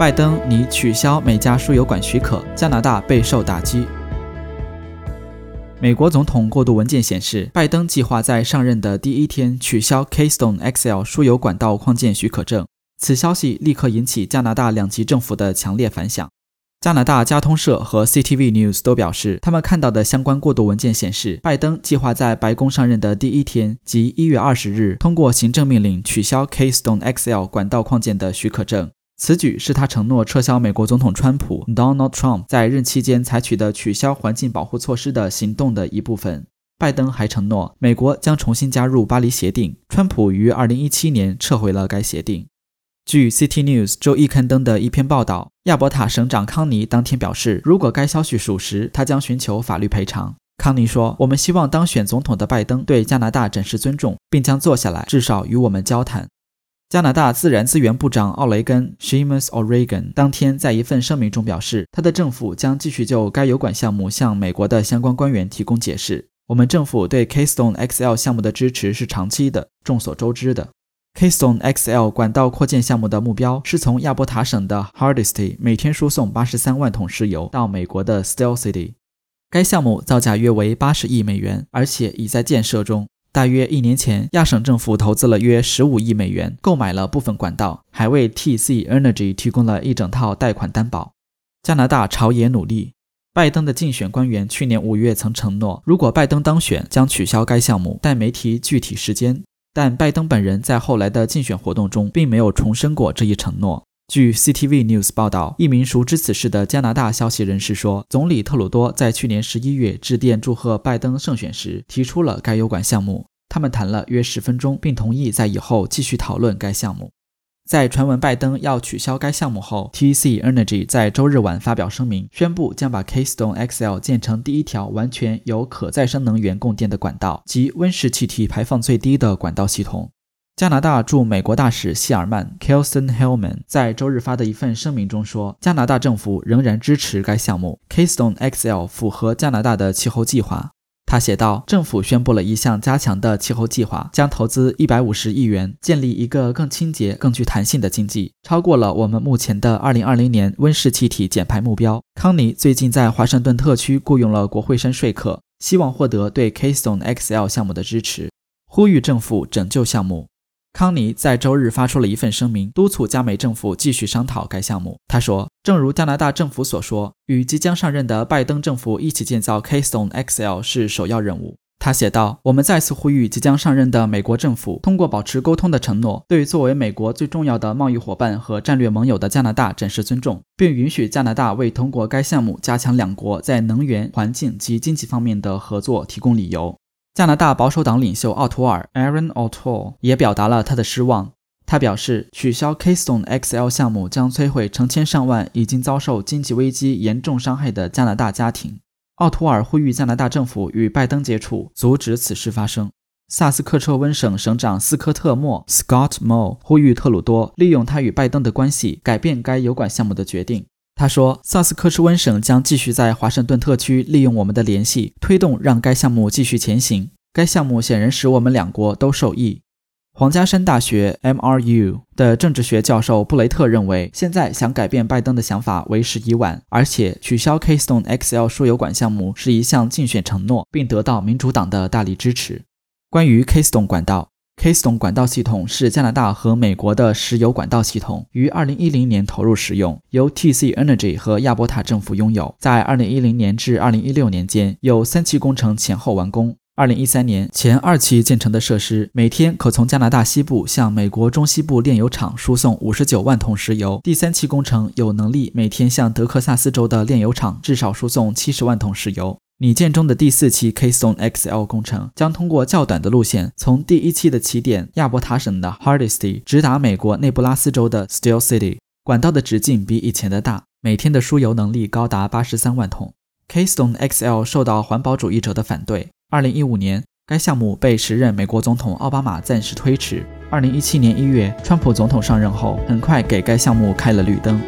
拜登拟取消美加输油管许可，加拿大备受打击。美国总统过渡文件显示，拜登计划在上任的第一天取消 Keystone XL 输油管道扩建许可证。此消息立刻引起加拿大两级政府的强烈反响。加拿大加通社和 CTV News 都表示，他们看到的相关过渡文件显示，拜登计划在白宫上任的第一天，即一月二十日，通过行政命令取消 Keystone XL 管道扩建的许可证。此举是他承诺撤销美国总统川普 Donald Trump 在任期间采取的取消环境保护措施的行动的一部分。拜登还承诺，美国将重新加入巴黎协定。川普于二零一七年撤回了该协定。据 City News 周一刊登的一篇报道，亚伯塔省长康尼当天表示，如果该消息属实，他将寻求法律赔偿。康尼说：“我们希望当选总统的拜登对加拿大展示尊重，并将坐下来，至少与我们交谈。”加拿大自然资源部长奥雷根 （Seamus O'Regan） 当天在一份声明中表示，他的政府将继续就该油管项目向美国的相关官员提供解释。我们政府对 Keystone XL 项目的支持是长期的。众所周知的，Keystone XL 管道扩建项目的目标是从亚伯塔省的 Hardisty 每天输送八十三万桶石油到美国的 Steel City。该项目造价约为八十亿美元，而且已在建设中。大约一年前，亚省政府投资了约十五亿美元，购买了部分管道，还为 TC Energy 提供了一整套贷款担保。加拿大朝野努力。拜登的竞选官员去年五月曾承诺，如果拜登当选，将取消该项目，但没提具体时间。但拜登本人在后来的竞选活动中，并没有重申过这一承诺。据 CTV News 报道，一名熟知此事的加拿大消息人士说，总理特鲁多在去年十一月致电祝贺拜登胜选时，提出了该油管项目。他们谈了约十分钟，并同意在以后继续讨论该项目。在传闻拜登要取消该项目后，TC Energy 在周日晚发表声明，宣布将把 Keystone XL 建成第一条完全由可再生能源供电的管道及温室气体排放最低的管道系统。加拿大驻美国大使谢尔曼 （Kelson Hellman） 在周日发的一份声明中说，加拿大政府仍然支持该项目。Keystone XL 符合加拿大的气候计划。他写道：“政府宣布了一项加强的气候计划，将投资一百五十亿元，建立一个更清洁、更具弹性的经济，超过了我们目前的二零二零年温室气体减排目标。”康尼最近在华盛顿特区雇佣了国会山说客，希望获得对 Keystone XL 项目的支持，呼吁政府拯救项目。康尼在周日发出了一份声明，督促加美政府继续商讨该项目。他说：“正如加拿大政府所说，与即将上任的拜登政府一起建造 Keystone XL 是首要任务。”他写道：“我们再次呼吁即将上任的美国政府，通过保持沟通的承诺，对作为美国最重要的贸易伙伴和战略盟友的加拿大展示尊重，并允许加拿大为通过该项目加强两国在能源、环境及经济方面的合作提供理由。”加拿大保守党领袖奥图尔 （Aaron O'Toole） 也表达了他的失望。他表示，取消 Keystone XL 项目将摧毁成千上万已经遭受经济危机严重伤害的加拿大家庭。奥图尔呼吁加拿大政府与拜登接触，阻止此事发生。萨斯克彻温省省长斯科特·莫 （Scott Moore） 呼吁特鲁多利用他与拜登的关系，改变该油管项目的决定。他说：“萨斯克彻温省将继续在华盛顿特区利用我们的联系，推动让该项目继续前行。该项目显然使我们两国都受益。”皇家山大学 （MRU） 的政治学教授布雷特认为，现在想改变拜登的想法为时已晚，而且取消 Keystone XL 输油管项目是一项竞选承诺，并得到民主党的大力支持。关于 Keystone 管道。Keystone 管道系统是加拿大和美国的石油管道系统，于2010年投入使用，由 TC Energy 和亚伯塔政府拥有。在2010年至2016年间，有三期工程前后完工。2013年，前二期建成的设施每天可从加拿大西部向美国中西部炼油厂输送59万桶石油。第三期工程有能力每天向德克萨斯州的炼油厂至少输送70万桶石油。拟建中的第四期 Keystone XL 工程将通过较短的路线，从第一期的起点亚伯塔省的 Hardisty 直达美国内布拉斯州的 Steel City。管道的直径比以前的大，每天的输油能力高达八十三万桶。Keystone XL 受到环保主义者的反对。二零一五年，该项目被时任美国总统奥巴马暂时推迟。二零一七年一月，川普总统上任后，很快给该项目开了绿灯。